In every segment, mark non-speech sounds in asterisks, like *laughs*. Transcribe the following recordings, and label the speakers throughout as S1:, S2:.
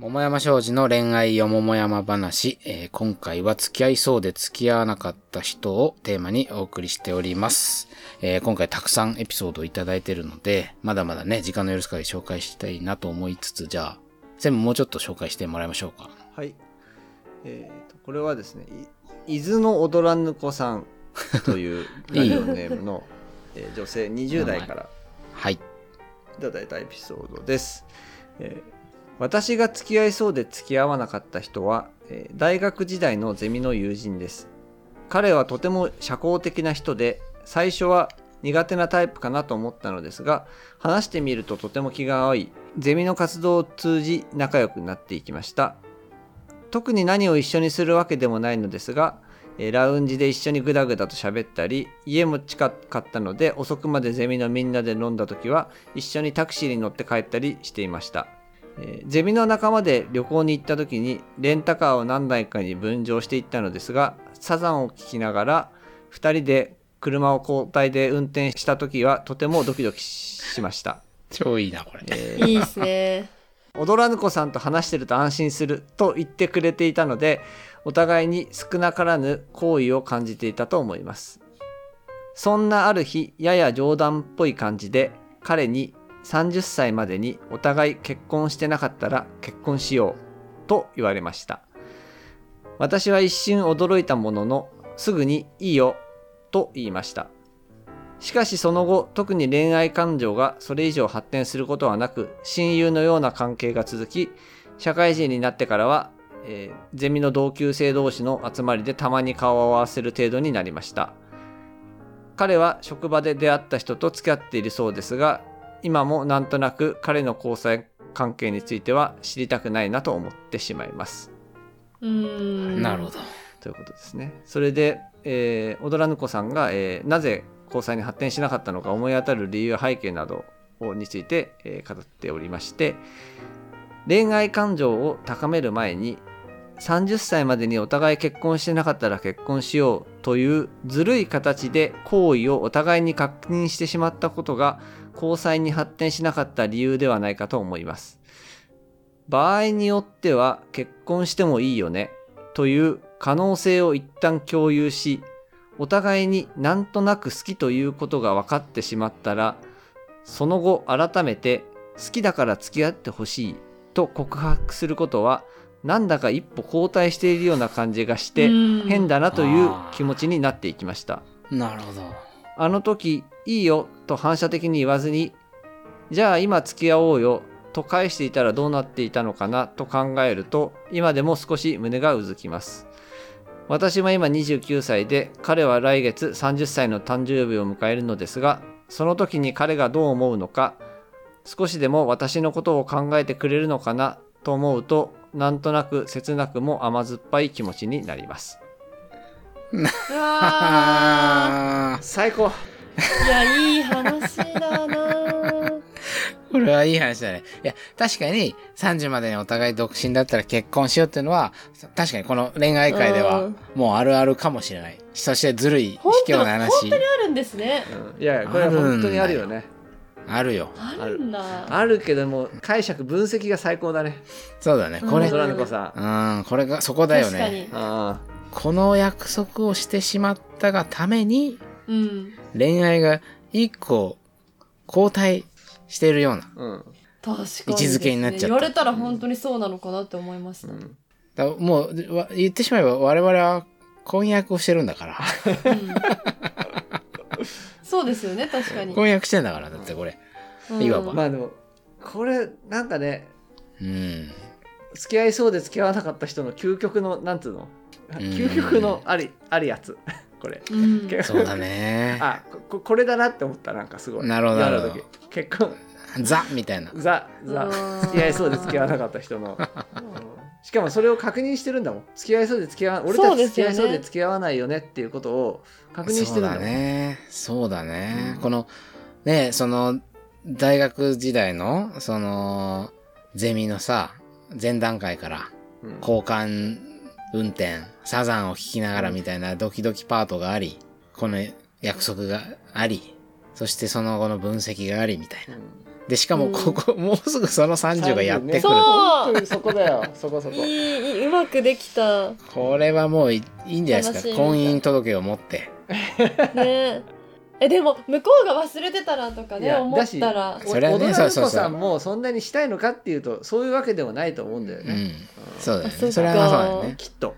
S1: 桃山商事の恋愛よ桃山話、えー今回は付き合いそうで付き合わなかった人をテーマにお送りしております。えー今回たくさんエピソードをいただいているので、まだまだね、時間の許す限り紹介したいなと思いつつ、じゃあ、全部もうちょっと紹介してもらいましょうか。
S2: はい。えーと、これはですね、い伊豆の踊らぬ子さんというラジオネームの、*laughs* えー女性20代から
S1: はい。
S2: いただいたエピソードです。えー私が付き合いそうで付き合わなかった人は、え大学時代のゼミの友人です。彼はとても社交的な人で、最初は苦手なタイプかなと思ったのですが、話してみるととても気が合い、ゼミの活動を通じ仲良くなっていきました。特に何を一緒にするわけでもないのですが、えラウンジで一緒にグダグダと喋ったり家も近かったので遅くまでゼミのみんなで飲んだ時は一緒にタクシーに乗って帰ったりしていました、えーゼミの仲間で旅行に行った時にレンタカーを何台かに分乗していったのですがサザンを聴きながら2人で車を交代で運転した時はとてもドキドキしました
S1: 超いいな、これ。
S2: えー
S3: いいですね。
S2: 踊らぬ子さんと話してると安心すると言ってくれていたのでお互いに少なからぬ好意を感じていたと思いますそんなある日やや冗談っぽい感じで彼に30歳までにお互い結婚してなかったら結婚しようと言われました。私は一瞬驚いたもののすぐにいいよと言いました。しかしその後特に恋愛感情がそれ以上発展することはなく親友のような関係が続き社会人になってからは、えーゼミの同級生同士の集まりでたまに顔を合わせる程度になりました。彼は職場で出会った人と付き合っているそうですが今もなんとなく彼の交際関係については知りたくないなと思ってしまいます
S3: うーん。
S1: なるほど。
S2: ということですね。それで、えー、踊らぬ子さんが、えーなぜ交際に発展しなかったのか思い当たる理由や背景などをについて、えー語っておりまして恋愛感情を高める前に30歳までにお互い結婚してなかったら結婚しようというずるい形で行為をお互いに確認してしまったことが交際に発展しなかった理由ではないかと思います。場合によっては結婚してもいいよねという可能性を一旦共有しお互いになんとなく好きということが分かってしまったらその後改めて好きだから付き合ってほしいと告白することはなんだか一歩後退しているような感じがして変だなという気持ちになっていきました。
S1: なるほど。
S2: あの時いいよと反射的に言わずにじゃあ今付き合おうよと返していたらどうなっていたのかなと考えると今でも少し胸がうずきます。私は今29歳で彼は来月30歳の誕生日を迎えるのですがその時に彼がどう思うのか少しでも私のことを考えてくれるのかなと思うとなんとなく切なくも甘酸っぱい気持ちになります。*laughs* 最高。
S3: ーいや、いい話だなー
S1: これはいい話だね。いや、確かに30までにお互い独身だったら結婚しようっていうのは、確かにこの恋愛界では
S3: うん
S1: もうあるあるかもしれない。そしてずるい、卑怯な話
S3: 本当にあるんですね。
S2: うんいやいやこれは本当にあるよね
S1: あるよ。
S3: あるんだ。
S2: あるけども解釈分析が最高だね
S1: そうだね。これ、
S3: うん
S2: ドラネコさん
S1: うん、これが、そこだよね。
S3: 確かに。
S2: あ
S1: この約束をしてしまったがために、
S3: うん。
S1: 恋愛が一個後退しているような。
S2: あうん
S3: 確かに
S1: 位置づけになっちゃった
S3: 言われたら本当にそうなのかなって思いました。
S2: うん
S1: だもう、わ言ってしまえば我々は婚約をしてるんだから。
S3: うんそうですよね、確かに。
S1: 婚約してんだから、だってこれ。
S3: うん
S1: いわば
S2: まあでもこれなんかね
S1: うん。
S2: 付き合いそうで付き合わなかった人の究極のなんつうの？究極のありありやつこれ。
S3: うん。
S2: 結
S1: そうだね。*laughs*
S2: あここれだなって思ったなんかすごい。
S1: なるほどなるほど。
S2: 結婚
S1: ザみたいな。
S2: ザザ。
S3: うん
S2: 付き合いそうで付き合わなかった人の。うん。しかもそれを確認してるんだもん。付き合いそうで付き合わ俺たち付き合いそうで付き合わないよねっていうことを確認して
S1: そうだ
S2: るんだもん。
S1: ね。そうだね。
S2: うん。
S1: この、ね、その、大学時代の、その、ゼミのさ、前段階から、
S2: うん。
S1: 交換運転、サザンを聴きながらみたいなドキドキパートがあり、この約束があり、そしてその後の分析がありみたいな。で、しかもここ、もうすぐその30がやってくる。
S3: そう。
S2: 本当にそこだよ。そこそこ。
S3: いいいいうまくできた。
S1: これはもういいいんじゃないですか。婚姻届を持って。
S3: ねえでも向こうが忘れてたらとか
S2: いや
S3: ね思ったら。
S1: それはねそうそうそう。
S2: 子さんもそんなにしたいのかっていうとそういうわけではないと思うんだよね、
S1: うん。そうだよね。
S3: あそっか。
S1: それはそうだよね。
S2: きっと、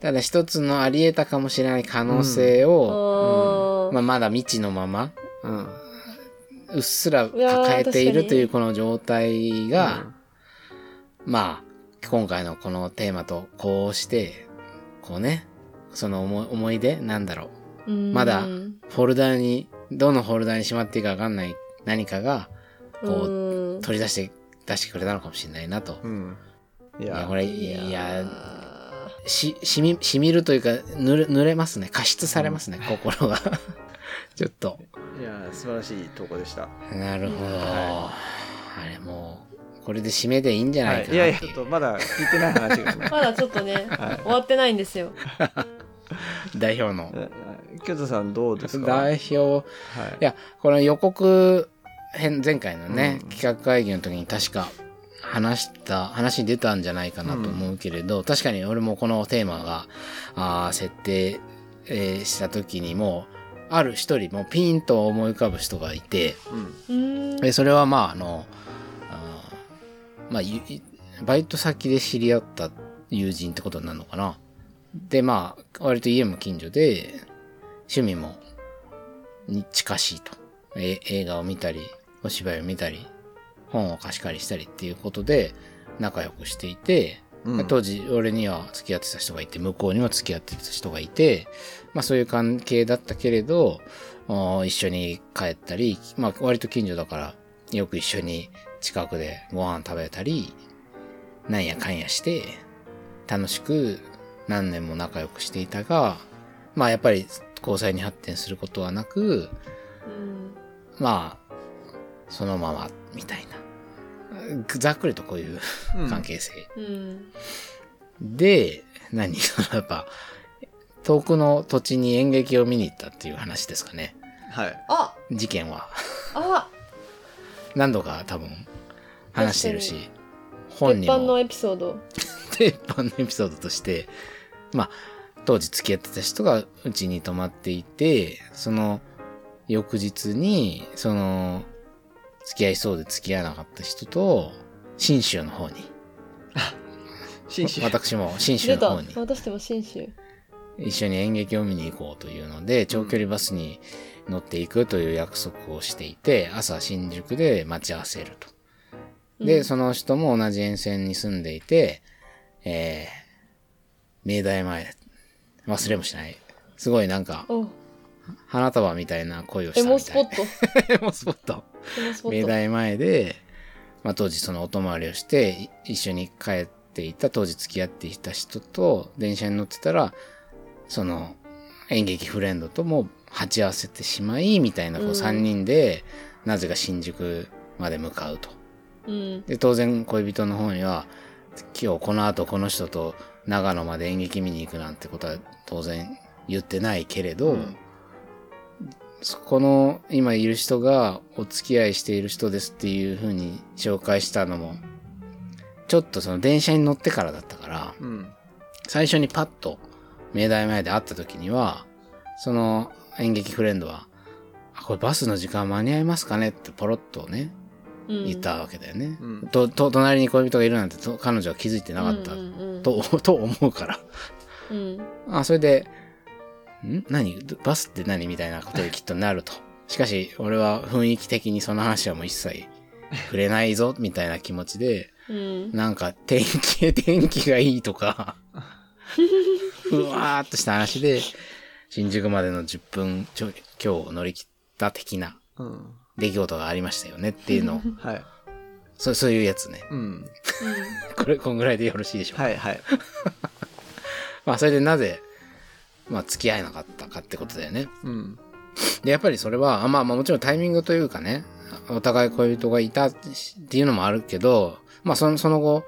S1: ただ一つのあり得たかもしれない可能性を、まあ、まだ未知のまま、
S2: うん。
S1: うっすら抱えてい
S3: 確かに
S1: るというこの状態が、まあ、今回のこのテーマとこうして、こうね、その思い思い出なんだろ
S3: う。ん
S1: まだう。フォルダに、どのフォルダにしまっていいかわかんない何かが、こう、
S3: うん
S1: 取り出して、出してくれたのかもしれないなと。
S2: うんい
S1: いや、これ、い
S2: い
S1: や、し、しみ、しみるというか、濡れ、濡れますね。加湿されますね、心が。*laughs* ちょっと。
S2: いや素晴らしい投稿でした、
S1: なるほど。
S2: は
S1: あれもう、これで締めでいいんじゃない
S2: はい、いやいや
S1: かなっていう。
S2: とまだ聞いてない話がね *laughs*
S3: まだちょっとね、
S2: はい
S3: 終わってないんですよ。
S1: 代表の。
S2: え京都さんどうですか？
S1: 代表、
S2: はい。
S1: いや、この予告編、前回のね、
S2: うん。
S1: 企画会議の時に確か話した、話に出たんじゃないかなと思うけれど、確かに俺もこのテーマが、あー設定、えーした時にも、ある一人もうピンと思い浮かぶ人がいて、
S2: うん。
S1: それはまああの、あーまあ、ゆバイト先で知り合った友人ってことになるのかな。で、まあ、割と家も近所で、趣味もに近しいと。え映画を見たり、お芝居を見たり、本を貸し借りしたりっていうことで仲良くしていて、
S2: うん
S1: 当時俺には付き合ってた人がいて、向こうにも付き合ってた人がいて、まあそういう関係だったけれど、一緒に帰ったり、まあ割と近所だから、よく一緒に近くでご飯食べたり、なんやかんやして、楽しく何年も仲良くしていたが、まあやっぱり交際に発展することはなく、
S3: うん
S1: まあ、そのまま、みたいな。ざっくりとこういう
S2: うん
S1: 関係性。
S3: うん。
S1: で、何そのやっぱ、遠くの土地に演劇を見に行ったっていう話ですかね。
S2: はい
S3: あ
S1: 事件は。
S3: あ *laughs*
S1: 何度か多分話してるし、
S3: 鉄
S1: 本に
S3: 板の
S1: も
S3: エピソード。*laughs*
S1: 鉄板のエピソードとして、まあ、当時付き合ってた人がうちに泊まっていて、その翌日に、その、付き合いそうで付き合わなかった人と、新州の方に、
S2: 紳士 *laughs*
S1: 私も信州の方に。
S3: 私でも信州。
S1: 一緒に演劇を見に行こうというので、長距離バスに乗っていくという約束をしていて、朝新宿で待ち合わせると。で、
S3: うん
S1: その人も同じ沿線に住んでいて、えー、明大前、忘れもしない。すごいなんか、花束みたいな恋をしたみたいなエ
S3: モスポット。*laughs*
S1: エモスポット。
S3: エモスポット。
S1: 明大前で、まあ当時そのお泊まりをして、い一緒に帰っていた、当時付き合っていた人と電車に乗ってたら、その演劇フレンドとも鉢合わせてしまい、みたいなこ
S3: う
S1: うん3人で、なぜか新宿まで向かうと。
S3: うん。
S1: で、当然恋人の方には、今日この後この人と長野まで演劇見に行くなんてことは当然言ってないけれど、
S2: うん
S1: そこの今いる人がお付き合いしている人ですっていう風に紹介したのも、ちょっとその電車に乗ってからだったから、
S2: うん
S1: 最初にパッと明大前で会った時には、その演劇フレンドは、あこれバスの時間間に合いますかねってポロッとね、
S3: うん
S1: 言ったわけだよね。
S2: うん
S1: と、と、隣に恋人がいるなんてと彼女は気づいてなかった、
S3: うんうんうん
S1: と、*laughs* と思うから。
S3: うん。
S1: あ、それで、ん？何？バスって何みたいなことできっとなると。しかし、俺は雰囲気的にその話はもう一切触れないぞ、*laughs* みたいな気持ちで、
S3: うん。
S1: なんか天気、*laughs* 天気がいいとか、ふわーっとした話で、新宿までの10分ちょ今日乗り切った的な
S2: うん
S1: 出来事がありましたよねっていうのを、
S2: はい
S1: そうそういうやつね。
S2: うん *laughs*
S1: これ、こんぐらいでよろしいでしょうか？
S2: はいはい *laughs*
S1: まあ、それでなぜ、まあ、付き合えなかったかってことだよね。
S2: うん
S1: で、やっぱりそれは、あまあ、まあもちろんタイミングというかね、お互い恋人がいたっていうのもあるけど、まあ、その、その後、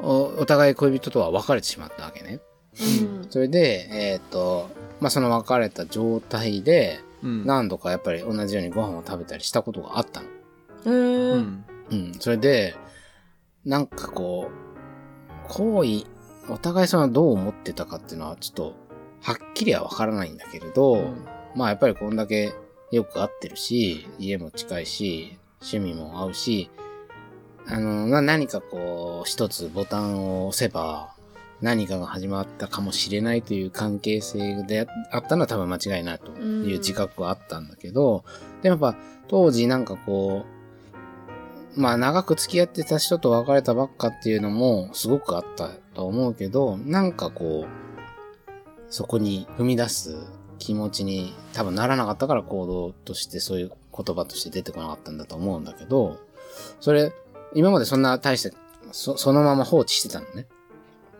S1: おお互い恋人とは別れてしまったわけね。
S3: うん。
S1: それで、えっ、と、まあ、その別れた状態で、
S2: うん。
S1: 何度かやっぱり同じようにご飯を食べたりしたことがあったの。
S3: へ
S2: う
S3: ー
S2: ん。
S1: うん。それで、なんかこう、行為、お互いそのどう思ってたかっていうのはちょっと、はっきりはわからないんだけれど、まあやっぱりこんだけよく会ってるし、家も近いし、趣味も合うし、あの、な何かこう、一つボタンを押せば、何かが始まったかもしれないという関係性であったのは多分間違いないという自覚はあったんだけど、でもやっぱ当時なんかこう、まあ長く付き合ってた人と別れたばっかっていうのもすごくあったと思うけど、なんかこう、そこに踏み出す気持ちに多分ならなかったから行動としてそういう言葉として出てこなかったんだと思うんだけど、それ、今までそんな大して、そそのまま放置してたのね。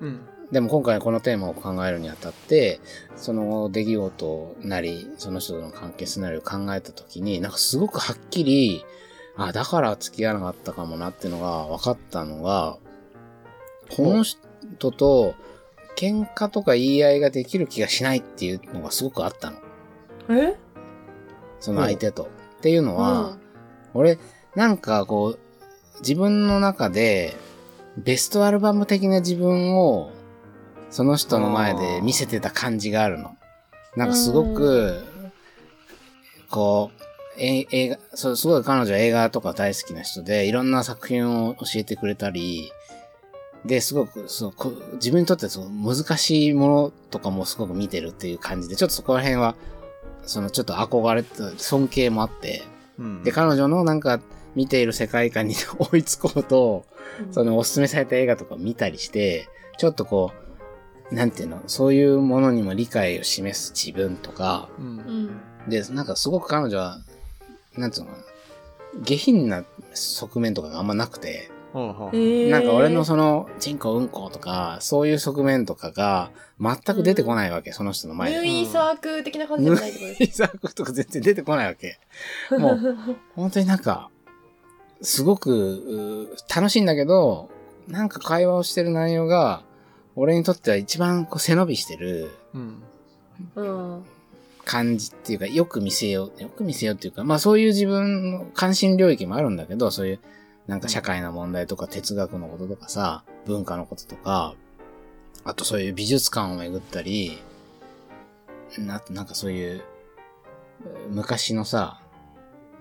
S2: うん。
S1: でも今回このテーマを考えるにあたって、その出来事なり、その人との関係性なりを考えたときに、なんかすごくはっきり、あ、だから付き合わなかったかもなっていうのが分かったのが、この人と喧嘩とか言い合いができる気がしないっていうのがすごくあったの。
S3: え？
S1: その相手と。っていうのは、俺、なんかこう、自分の中で、ベストアルバム的な自分を、その人の前で見せてた感じがあるの。なんかすごく、こう、え映画、そう、すごい彼女は映画とか大好きな人で、いろんな作品を教えてくれたり、で、すごく、そう、こ自分にとってそう難しいものとかもすごく見てるっていう感じで、ちょっとそこら辺は、そのちょっと憧れと尊敬もあって、
S2: うん。
S1: で、彼女のなんか見ている世界観に *laughs* 追いつこうと、そのおすすめされた映画とかを見たりして、ちょっとこう、なんていうの、そういうものにも理解を示す自分とか、
S2: うん
S3: う。ん。
S1: で、なんかすごく彼女は、なんていうの？かな、下品な側面とかがあんまなくて、なんか俺のその、チンコうんことか、そういう側面とかが全く出てこないわけ、その人の前で。
S3: ムーイーサーク的な感じじゃないってことです
S1: イサークとか全然出てこないわけ。もう、本当になんか、すごく、う楽しいんだけど、なんか会話をしてる内容が、俺にとっては一番こう背伸びしてる
S2: うん。
S3: うん。
S1: 感じっていうか、よく見せよう、よく見せようっていうか、まあそういう自分の関心領域もあるんだけど、そういう、なんか社会の問題とか哲学のこととかさ、文化のこととか、あとそういう美術館を巡ったり、な、なんかそういう、昔のさ、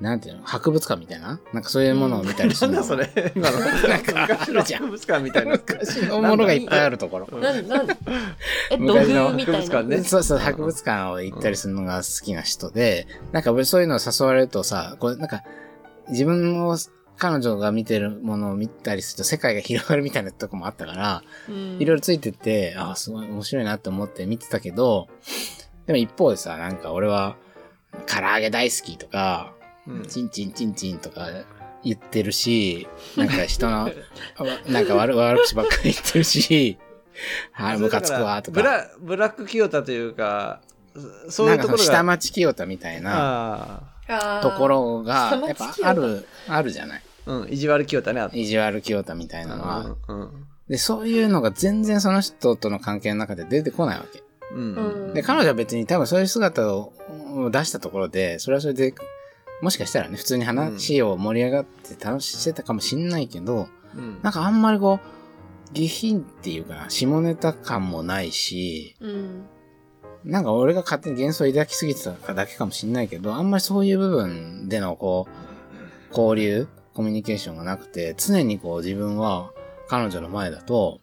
S1: なんていうの、博物館みたいな？なんかそういうものを見たりするの？
S2: なんだそれ？今の。
S1: なんかあるじゃん
S2: 博物館みたいな。
S1: 昔のものがいっぱいあるところ。
S3: なん、なん、え、みたいな？
S2: 博物館ね
S1: そうそう、博物館を行ったりするのが好きな人で、なんか俺そういうのを誘われるとさ、これなんか、自分の彼女が見てるものを見たりすると世界が広がるみたいなとこもあったから、
S3: うん
S1: いろいろついてって、ああ、すごい面白いなって思って見てたけど、でも一方でさ、なんか俺は、唐揚げ大好きとか、
S2: うん
S1: チンチンチンチンとか言ってるし、なんか人の、*laughs* なんか悪悪口ばっかり言ってるし、はい、ムカつくわとか。
S2: ブラ、ブラック清田というか、そういうところ
S1: なんかその下
S2: が。
S1: 町清田みたいなところが、やっぱある、あるじゃない。
S2: あ。うん、意地悪清田ね、あ
S1: 意地悪清田みたいなのは。
S2: うん。
S1: で、そういうのが全然その人との関係の中で出てこないわけ。
S2: うん。
S3: う
S2: うん
S3: ん。
S1: で、彼女は別に多分そういう姿を出したところで、それはそれで、もしかしたらね、普通に話を盛り上がって楽ししてたかもしんないけど、
S2: うん
S1: なんかあんまりこう、下品っていうかな、下ネタ感もないし、
S3: うん。
S1: なんか俺が勝手に幻想を抱きすぎてただけかもしんないけど、あんまりそういう部分でのこう、交流、コミュニケーションがなくて、常にこう自分は彼女の前だと、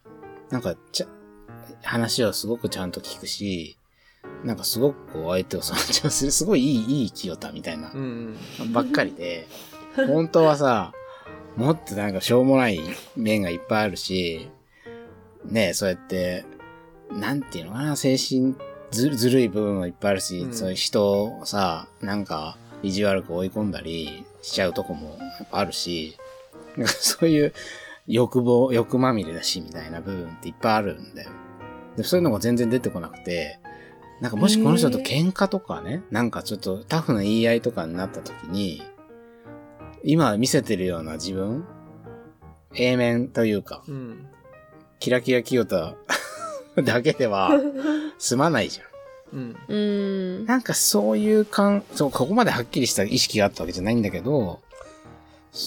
S1: なんかちゃ、話をすごくちゃんと聞くし、なんかすごくこう相手を尊重する、すごいいい、いい清田みたいな
S2: うん。
S1: ばっかりで、本当はさ、もっとなんかしょうもない面がいっぱいあるし、ねえ、そうやって、なんていうのかな、精神ずずるい部分もいっぱいあるし、
S2: うん
S1: そういう人をさ、なんか意地悪く追い込んだりしちゃうとこもやっぱあるし、なんかそういう欲望、欲まみれだしみたいな部分っていっぱいあるんだよ。でそういうのが全然出てこなくて、なんかもしこの人と喧嘩とかね、なんかちょっとタフな言い合いとかになった時に、今見せてるような自分 ?A 面というか、
S2: うん。
S1: キラキラ清田 *laughs* だけでは済まないじゃん。
S2: うん。
S3: うん。
S1: なんかそういう感、そう、ここまではっきりした意識があったわけじゃないんだけど、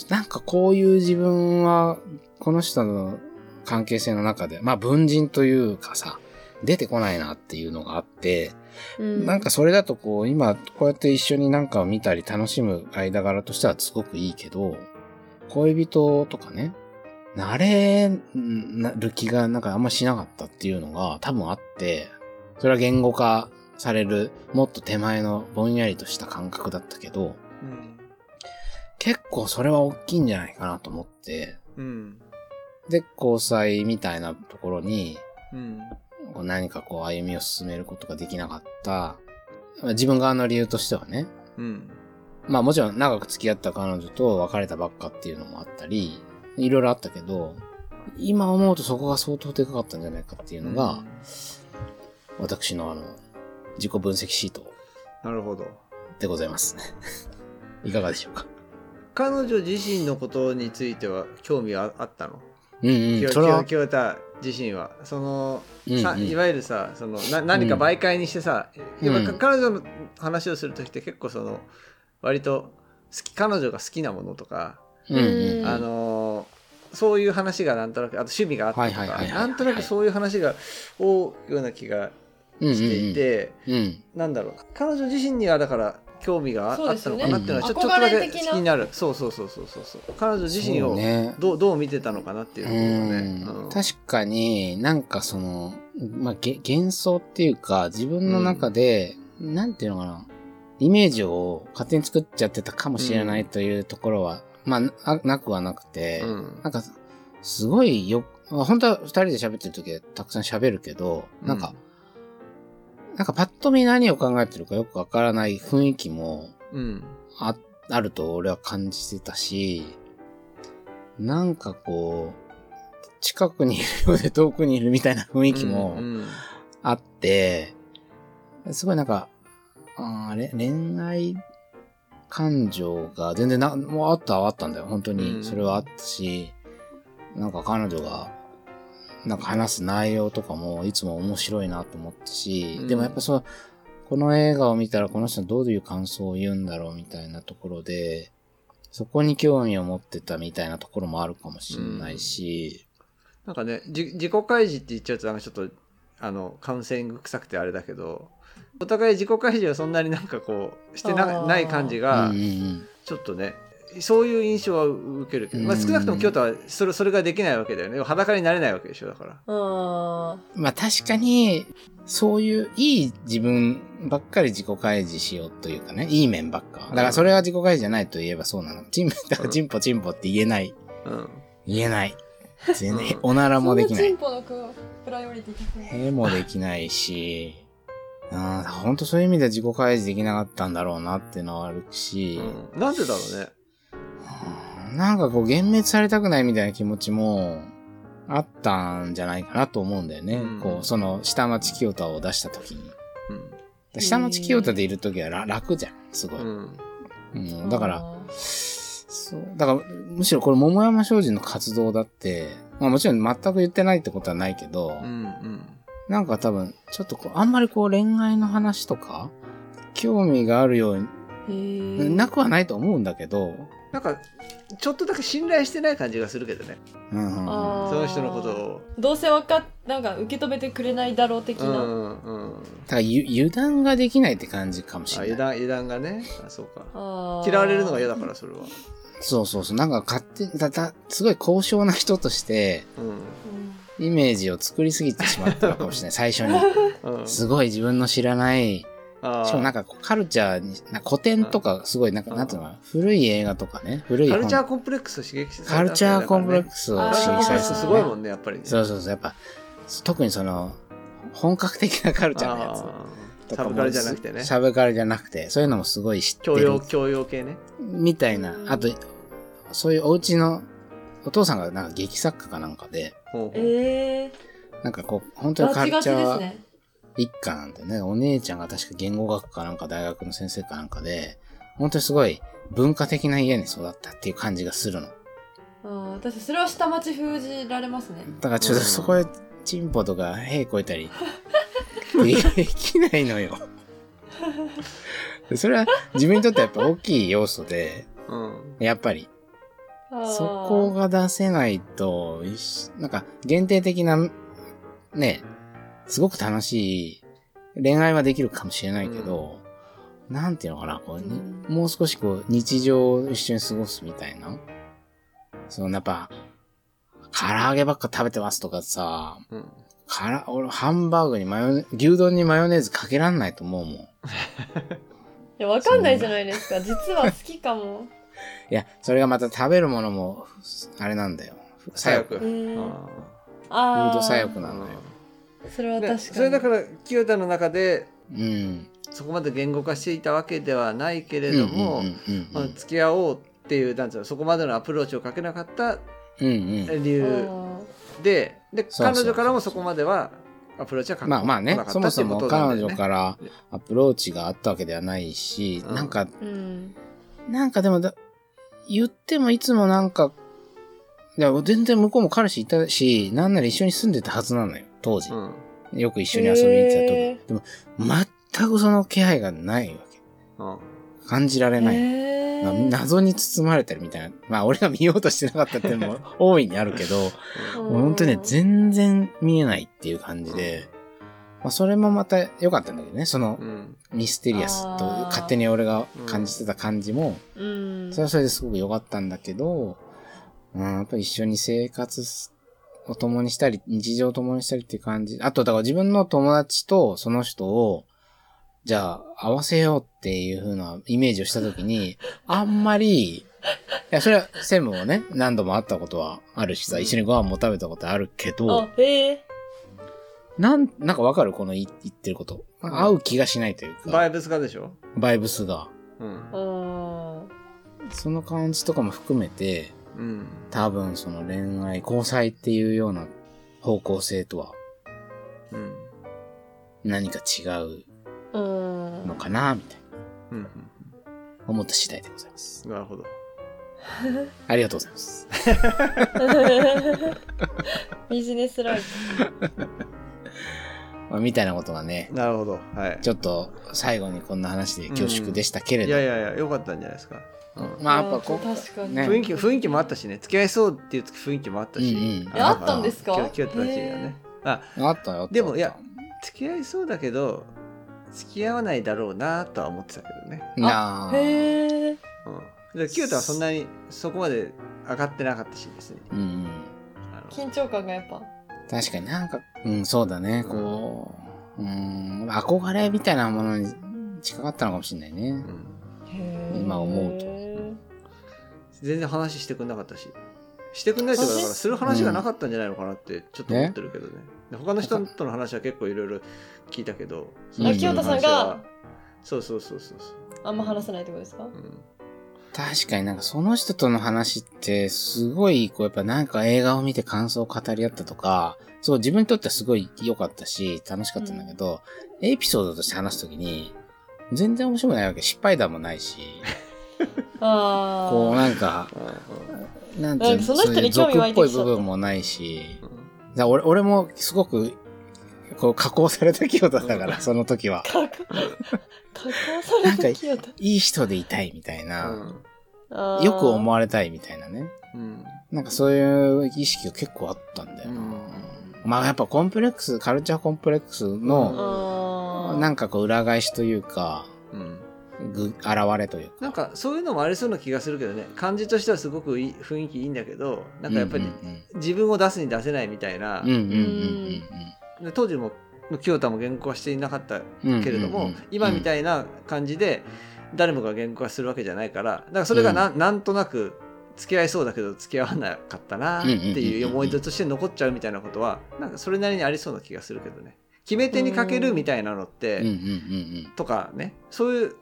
S1: なんかこういう自分は、この人の関係性の中で、まあ文人というかさ、出てこないなっていうのがあって、
S3: うん
S1: なんかそれだとこう、今、こうやって一緒になんかを見たり楽しむ間柄としてはすごくいいけど、恋人とかね、慣れる気がなんかあんましなかったっていうのが多分あって、それは言語化されるもっと手前のぼんやりとした感覚だったけど、
S2: うん。
S1: 結構それは大きいんじゃないかなと思って、
S2: うん。
S1: で、交際みたいなところに、
S2: うん。
S1: こう何かこう歩みを進めることができなかった、まあ自分側の理由としてはね、
S2: うん。
S1: まあもちろん長く付き合った彼女と別れたばっかっていうのもあったり、いろいろあったけど、今思うとそこが相当でかかったんじゃないかっていうのが、私のあの、自己分析シート。
S2: なるほど。
S1: でございます。*laughs* いかがでしょうか。
S2: 彼女自身のことについては興味はあったの？
S1: うんうん、
S2: 清
S1: それは、
S2: 清田自身は。その、
S1: うんうん。
S2: さいわゆるさそのな何か媒介にしてさ、
S1: うん。
S2: 彼女の話をする時って結構その割と好き彼女が好きなものとか、
S1: うんうん。
S2: あのーそういう話がなんとなくあと趣味があったとかなんとなくそういう話が多いような気がしていて、
S1: うん。うん。
S2: なんだろう。彼女自身にはだから興味があ,、あったのかなっていうのはちょ,、っとだけ気になる。そうそうそうそうそうそう。彼女自身を
S1: そうね。
S2: どうどう見てたのかなっていうところがね、
S1: うん。
S2: うん。
S1: 確かになんかその、まあ、げ幻想っていうか自分の中で、なんていうのかな、イメージを勝手に作っちゃってたかもしれないというところは、まあな、なくはなくて、
S2: うん。
S1: なんか、すごいよ、まあ本当は二人で喋ってる時はたくさん喋るけど、なんか、なんかパッと見何を考えてるかよくわからない雰囲気も
S2: うん
S1: あ、あると俺は感じてたし、なんかこう、近くにいるようで遠くにいるみたいな雰囲気も
S2: うん
S1: あって、すごいなんか、あーれ恋愛感情が全然な、もうあったはあったんだよ。本当
S2: うん
S1: に。それはあったし、なんか彼女が、なんか話す内容とかもいつも面白いなと思ったし、
S2: うん。
S1: でもやっぱそう、この映画を見たらこの人はどういう感想を言うんだろうみたいなところで、そこに興味を持ってたみたいなところもあるかもしれないし、
S2: なんかねじ自己開示って言っちゃうとなんかちょっとあのカウンセリング臭くてあれだけどお互い自己開示はそんなになんかこうしてなない感じ
S1: うん
S2: が
S1: うんうん。
S2: ちょっとねそういう印象は受けるけど、まあ、
S1: うん
S2: 少なくとも京都はそれそれができないわけだよね。裸になれないわけでしょ。だから。
S3: あ
S1: まあ確かに、そういういい自分ばっかり自己開示しようというかね、いい面ばっか。だからそれは自己開示じゃないと言えばそうなの。チンポ、だからチンポチンポって言えない。
S2: うん。
S1: 言えない。全然
S2: うん、
S1: おなら
S3: あ
S1: もできない。
S3: プライオリティ高い
S1: へもできないし、うん、本当そういう意味では自己開示できなかったんだろうなっていうのはあるし、
S2: うん。なんでだろうね。
S1: うんなんかこう幻滅されたくないみたいな気持ちもあったんじゃないかなと思うんだよね。
S2: うん
S1: こう、その下町清田を出した時に。
S2: うん
S1: 下町清田でいる時はら楽じゃん、すごい。
S2: うん
S1: うん、だから、
S3: あ
S1: そう、だから、むしろこれ桃山商事の活動だって、まあもちろん全く言ってないってことはないけど、
S2: うんうん
S1: なんか多分、ちょっとこう、あんまりこう恋愛の話とか、興味があるように、なくはないと思うんだけど、
S2: なんかちょっとだけ信頼してない感じがするけどね。
S1: うんうんうん。
S2: その人のことを。
S3: どうせわかっなんか受け止めてくれないだろう的
S2: う
S3: な、
S2: んうん。
S1: だからゆ油断ができないって感じかもし
S2: あ
S1: れない。
S2: 油断油断がね。あそうか。嫌われるのが嫌だからそれは。
S1: そうそうそう。なんか勝手に、だだ、すごい高尚な人として、
S2: うん。
S1: イメージを作りすぎてしまったのかもしれない。最初に。*laughs*
S2: うん。
S1: すごい自分の知らない、しかもなんかこうカルチャーに、古典とかすごいなんか、
S2: うん
S1: なんていうのかな、古い映画とかね、古い本。
S2: カルチャーコンプレックスを刺激された
S1: カルチャーコンプレッ
S2: ス
S1: クスを刺激されて
S3: そう
S2: すごいもんねやっぱりね。
S1: そうそうそう、やっぱ、特にその、本格的なカルチャーのやつ。
S2: あ
S1: とかも。
S2: ー。サブカルじゃなくてね。
S1: サブカルじゃなくて、そういうのもすごい知ってる。
S2: 教養。教養系ね。
S1: みたいな。あと、そういうお家の、お父さんがなんか劇作家かなんかで、
S2: ほうほう。
S3: ええ
S1: なんかこう、本当にカルチャー
S3: ですね
S1: 一家なんでね、お姉ちゃんが確か言語学かなんか大学の先生かなんかで、本当にすごい文化的な家に育ったっていう感じがするの。
S3: あー私それは下町封じられますね
S1: だからちょっとそこでチンポとか屁こいたり *laughs* できないのよ。それは自分にとってやっぱ大きい要素で、
S2: うん。
S1: やっぱり、そこが出せないと、いしなんか限定的な、ね、すごく楽しい恋愛はできるかもしれないけど、なんていうのかな、こう、もう少しこう、日常を一緒に過ごすみたいな。そのやっぱ、唐揚げばっか食べてますとかさ、
S2: うん。
S1: から、俺、ハンバーグにマヨネ、牛丼にマヨネーズかけらんないと思うもん。*laughs*
S3: いや、わかんないじゃないですか。実は好きかも。*laughs*
S1: いや、それがまた食べるものも、あれなんだよ。左翼。
S3: う
S1: フ
S3: ん。
S2: あ
S3: ああ。
S1: ード左翼
S2: ー
S1: なのよ。
S3: それは
S2: で
S3: 確かに。
S2: それだから清田の中で
S1: うん。
S2: そこまで言語化していたわけではないけれども、付き合おうっていうなんつうのそこまでのアプローチをかけなかった。理由でで彼女からもそこまではアプローチはか
S1: まあまあねそもそも彼女からアプローチがあったわけではないし、
S2: うん
S1: なんか、
S3: うん。
S1: なんかでもだ、言ってもいつもなんか、いや、全然向こうも彼氏いたし、なんなら一緒に住んでたはずなのよ、当時。
S2: うん
S1: よく一緒に遊びに行ってた時。
S3: へ
S1: でも、全くその気配がないわけ。
S2: うん
S1: 感じられない。謎に包まれてるみたいな。まあ、俺が見ようとしてなかったっていうのも大いにあるけど、
S3: うん
S1: 本当にね、全然見えないっていう感じで、まあ、それもまた良かったんだけどね、その
S2: うん
S1: ミステリアスと勝手に俺が感じてた感じも、
S3: うん。
S1: それはそれですごく良かったんだけど、うん、やっぱり一緒に生活を共にしたり、日常を共にしたりっていう感じ。あと、だから自分の友達とその人を、じゃあ、合わせようっていう風なイメージをしたときに、あんまり、いや、それは、専務もね、何度も会ったことはあるしさ、一緒にご飯も食べたことあるけど
S3: あ、、へえ。
S1: なん、なんかわかるこの言言ってること。合う気がしないというか、
S2: バイブスがでしょ、
S1: バイブスが。
S2: うん
S3: うん。
S1: その感じとかも含めて、
S2: うん。
S1: 多分その恋愛、交際っていうような方向性とは
S2: うん。
S1: 何か違う
S3: うん。
S1: のかな、みたいな
S2: うん。
S1: 思った次第でございます。
S2: なるほど。
S1: ありがとうございます。
S3: ビジネスライフ。*laughs*
S1: まあ、みたいなことがね、
S2: なるほど。はい。
S1: ちょっと最後にこんな話で恐縮でしたけれど、
S2: いやいやいやよかったんじゃないですか、うん。
S1: まあやっぱこう、
S3: 確かに。
S1: ね。
S2: 雰囲気雰囲気もあったしね。付き合いそうっていう雰囲気もあったし、
S1: うんうん。
S3: えあったんですか？
S2: たちがね。あ
S1: あったよ。
S2: でもいや、付き合いそうだけど付き合わないだろうなとは思ってたけどね、
S1: なあ。
S3: へえ。
S2: うん、で清田はそんなにそこまで上がってなかったしですね。
S1: うん
S3: 緊張感がやっぱ。
S1: 確かになんか、うん、そうだね、こう、うん、憧れみたいなものに近かったのかもしれないね。
S2: うん。
S1: 今思うと
S2: 全然話してくんなかったし。してくんないというかだからする話がなかったんじゃないのかなってちょっと思ってるけどね。で他の人との話は結構いろいろ聞いたけど
S3: 清田さんが
S2: そうそうそうそうそう、
S3: あんま話せないってことですか？
S2: うん。
S1: 確かになんかその人との話ってすごい、こうやっぱなんか映画を見て感想を語り合ったとか、そう自分にとってはすごい良かったし、楽しかったんだけど、エピソードとして話すときに、全然面白くないわけ。失敗談もないし。こうなんか、なんていう
S3: なんかその人に興味湧いて
S1: 俗っぽい部分もないし、だから俺俺もすごく、こう加工された清田だから、その時は。
S3: 加工された清田。
S1: いい人でいたいみたい
S2: うん。
S1: な、
S3: あー
S1: よく思われたいみたいなね。
S2: うん。
S1: なんかそういう意識が結構あったんだよな。
S2: うん。
S1: まあやっぱコンプレックス、カルチャーコンプレックスの、なんかこう裏返しというか、
S2: うん
S1: ぐ、現れというか。
S2: なんかそういうのもありそうな気がするけどね。感じとしてはすごくいい雰囲気いいんだけどなんかやっぱり
S1: うん
S2: 自分を出すに出せないみたいな、当時も清田も言語化していなかった。けれども、今みたいな感じで誰もが言語化するわけじゃないからだからそれがな,、ん、なんとなく付き合いそうだけど付き合わなかったなっていう思い出として残っちゃうみたいなことはなんかそれなりにありそうな気がするけどね決め手にかけるみたいなのって、
S1: うんうんうん
S2: とかね。そういう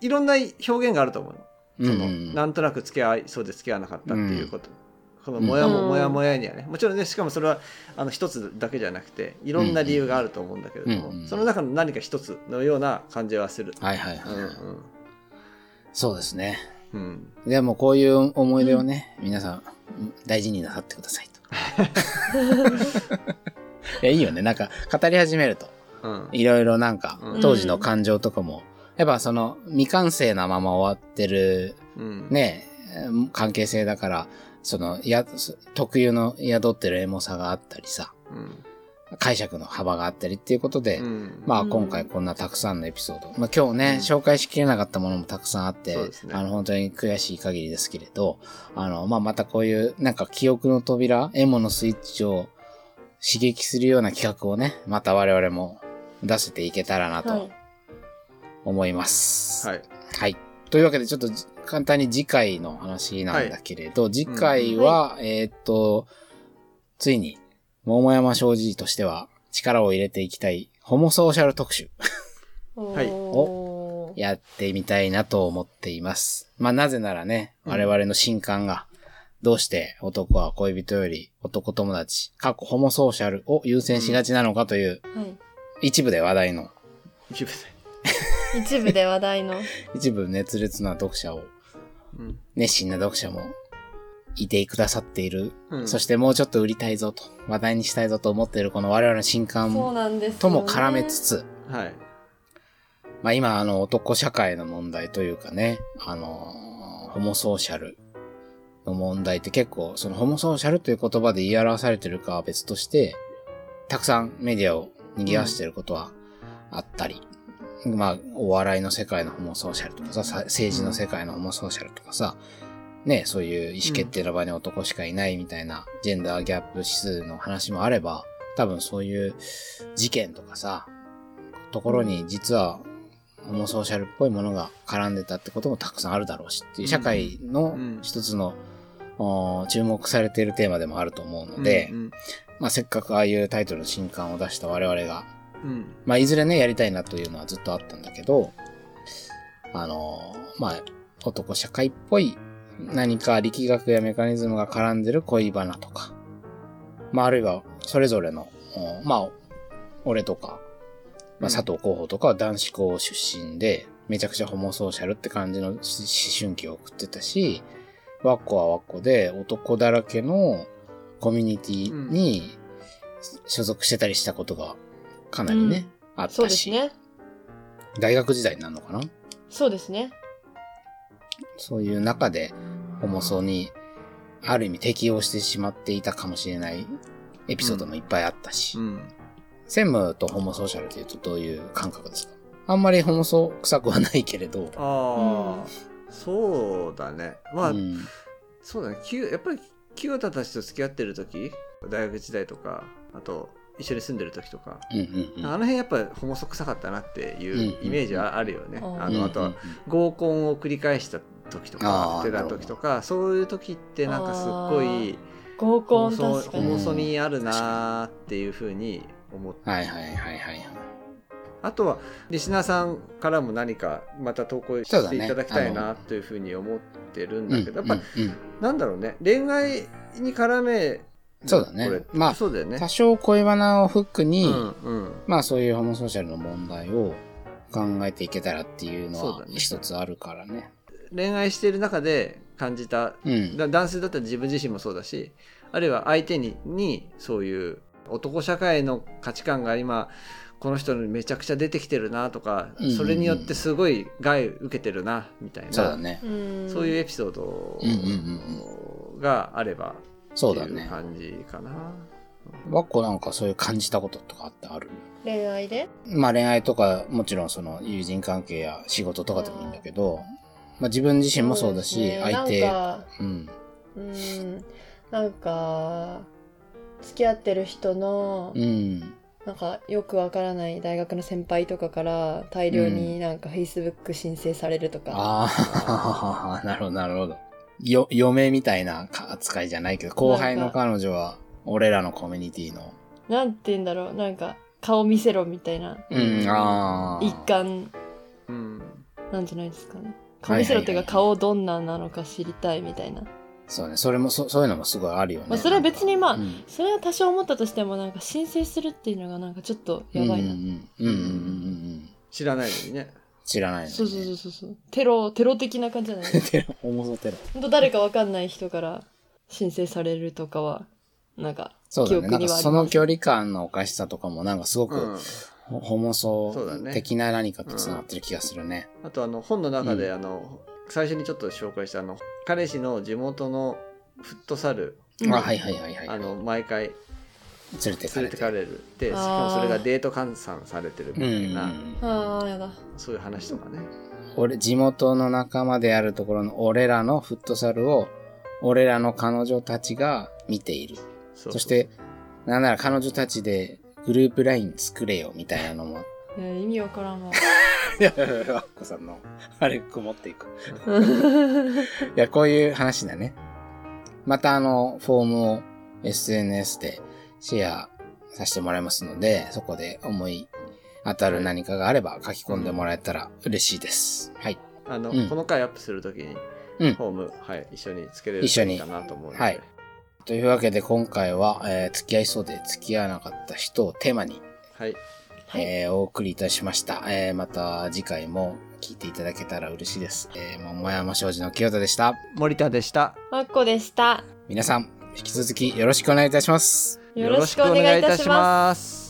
S2: いいろんな表現があると思う。
S1: うん。
S2: その、
S1: うん。うん
S2: なんとなく付き合いそうで付き合わなかったっていうこと、このもや
S3: うん。
S2: ももやもやにはね。もちろんねしかもそれはあの一つだけじゃなくていろんな理由があると思うんだけれども、
S1: うんうん
S2: その中の何か一つのような感じはする。
S1: はいはいはい。
S2: うん
S1: そうですね。
S2: うんうん。
S1: でもこういう思い出をね、皆さん大事になさってくださいと。*laughs* いや、いいよね。なんか語り始めると。
S2: うん。
S1: いろいろなんか
S2: う、ん
S1: 当時の感情とかも、やっぱその未完成なまま終わってる
S2: うん。
S1: ね、関係性だから、その、や、特有の宿ってるエモさがあったりさ、
S2: うん。
S1: 解釈の幅があったりっていうことで、
S2: うん。
S3: うん
S1: まあ今回こんなたくさんのエピソード。まあ今日ね、
S2: うん
S1: 紹介しきれなかったものもたくさんあって、
S2: ね
S1: あの本当に悔しい限りですけれど、あの、まあまたこういうなんか記憶の扉、エモのスイッチを刺激するような企画をね、また我々も出せていけたらなと
S3: はい。
S1: 思います。
S2: はい。
S1: はい。というわけで、ちょっとじ簡単に次回の話なんだけれど、次回は、えーっと、ついに、桃山正治としては力を入れていきたい、ホモソーシャル特集、
S2: はい
S3: おー
S1: やってみたいなと思っています。まあ、なぜならね、
S2: うん
S1: 我々の新刊が、どうして男は恋人より男友達、過去ホモソーシャルを優先しがちなのかという、
S3: はい。
S1: 一部で話題の、
S2: 一部で。*laughs*
S3: 一部で話題の。
S1: 一部熱烈な読者を
S2: うん。
S1: 熱心な読者もいてくださっている、
S2: うん
S1: そしてもうちょっと売りたいぞと、話題にしたいぞと思っているこの我々の新
S3: そう
S1: 刊
S3: なんですよね。
S1: とも絡めつつ、
S2: はい。
S1: まあ今あの男社会の問題というかね、あのーホモソーシャルの問題って結構そのホモソーシャルという言葉で言い表されてるかは別として、たくさんメディアを賑わしてることはあったり、まあお笑いの世界のホモソーシャルとかさ、さ政治の世界のホモソーシャルとかさ、ね、そういう意思決定の場に男しかいないみたいなジェンダーギャップ指数の話もあれば、多分そういう事件とかさ、ところに実はホモソーシャルっぽいものが絡んでたってこともたくさんあるだろうしっていう社会の
S2: うん。
S1: 一つの、お注目されているテーマでもあると思うので、
S2: うん。
S1: まあせっかくああいうタイトルの新刊を出した我々が、
S2: うん。
S1: まあいずれねやりたいなというのはずっとあったんだけど、あのーまあ男社会っぽい何か力学やメカニズムが絡んでる恋バナとか、まああるいはそれぞれの、おまあ俺とか、まあ、佐藤候補とかは男子校出身で、めちゃくちゃホモソーシャルって感じの思春期を送ってたし、ワッコはワッコで男だらけのコミュニティに所属してたりしたことがかなりね、あっ
S3: そう
S1: たし、
S3: ですね。
S1: 大学時代になるのかな？
S3: そうですね。
S1: そういう中でホモソにある意味適応してしまっていたかもしれないエピソードもいっぱいあったし、
S2: うん。
S1: 専務とホモソーシャルというとどういう感覚ですかあんまりホモソ臭くはないけれど。
S2: ああ、そうだね。まあ、
S1: うん
S2: そうだね。きゅやっぱり清田たちと付き合ってる時大学時代とか、あと一緒に住んでる時とか、
S1: うんうんうん
S2: あの辺やっぱホモソ臭かったなっていうイメージはあるよね。
S3: うん
S2: あの、あとは合コンを繰り返した時とか、出た時とか、そういう時ってなんかすっごい、
S3: 合コン
S2: ホモソ
S3: に。
S2: ホモソにあるなーっていうふうに思って、
S1: はいはいはいはいはい。
S2: あとはリスナーさんからも何かまた投稿していただきたい
S1: あ
S2: なというふうに思ってるん
S1: うん
S2: だけど、やっぱり
S1: うん。うん
S2: なんだろうね。恋愛に絡め
S1: そうだね。まあ
S2: そうだよね。
S1: 多少恋バナをフックに、
S2: うんうん。
S1: まあそういうホモソーシャルの問題を考えていけたらっていうのは一つあるからね。
S2: 恋愛している中で感じた
S1: うん。
S2: だ男性だったら自分自身もそうだしあるいは相手ににそういう男社会の価値観が今この人にめちゃくちゃ出てきてるなとか、
S1: うんうんうん。
S2: それによってすごい害受けてるなみたいな。
S1: そうだね。
S3: うん。
S2: そういうエピソード
S1: うんうん
S2: があれば
S1: そうだね。
S2: っていう感じかな。
S1: わっこなんかそういう感じたこととかってある？
S3: 恋愛で？
S1: まあ恋愛とかもちろんその友人関係や仕事とかでもいいんだけど、まあ自分自身もそうだし、
S3: ね。
S1: 相手、
S3: なんか
S1: うん。
S3: うん。なんか付き合ってる人の、
S1: うん。
S3: なんかよくわからない大学の先輩とかから大量になんか Facebook 申請されるとか、
S1: ああ、*laughs* なるほど、なるほど。よ、嫁みたいな扱いじゃないけど、後輩の彼女は、俺らのコミュニティの。
S3: なんて言うんだろうなんか顔見せろみたいな。
S1: うん、ああ。
S3: 一環
S2: うん。
S3: なんじゃないですかね。顔見せろっていうか顔どんなんなのか知りたいみたいな、
S1: そうね、それも、そそういうのもすごいあるよね。
S3: まあ、それは別にまあ、
S1: うん
S3: それは多少思ったとしてもなんか申請するっていうのがなんかちょっとやばいな、
S1: うんうんうんうんうんうん。
S2: 知らないのにね。
S1: 知らないの、ね。
S3: そうそうそうそうそうテロテロ的な感じじゃない？*laughs*
S1: テロ、ホモソテロ。
S3: 本当誰かわかんない人から申請されるとかはなんか
S1: そうだね。なんかその距離感のおかしさとかもなんかすごく、
S2: うん
S1: ホホモソ的な何かと繋がってる気がするね。
S2: あとあの本の中で、
S1: うん
S2: あの最初にちょっと紹介したあの彼氏の地元のフットサル、
S1: あ、はいはいはいはい。
S2: あの毎回
S1: 連れてかれて。
S2: 連れてかれるでしかもそれがデート換算されてるみたいな、
S1: うん。
S3: ああやだ
S2: そういう話とかね
S1: 俺、地元の仲間であるところの俺らのフットサルを、俺らの彼女たちが見ている。
S2: そ
S1: そして、なんなら彼女たちでグループライン作れよみたいなのも。
S3: いや意味わからんわ *laughs*
S1: いや、アッコさんの、あれ、曇っていく。*laughs* いや、こういう話だね。またあの、フォームを SNS でシェアさせてもらいますので、そこで思い当たる何かがあれば書き込んでもらえたら嬉しいです。はい。
S2: あの、
S1: うん
S2: この回アップするときに、
S1: うん
S2: ホーム、はい、一緒につけれる
S1: 一緒に
S2: かなと思うので、
S1: はいというわけで今回は、えー付き合いそうで付き合わなかった人をテーマに、
S3: はい
S2: はい、
S1: えーお送りいたしました。えーまた次回も聞いていただけたら嬉しいです。えー、桃山商事の清田でした。
S2: 森田でした。
S3: あっこでした
S1: 皆さん、引き続きよろしくお願いいたします。
S3: よろしくお願いいたします
S2: す。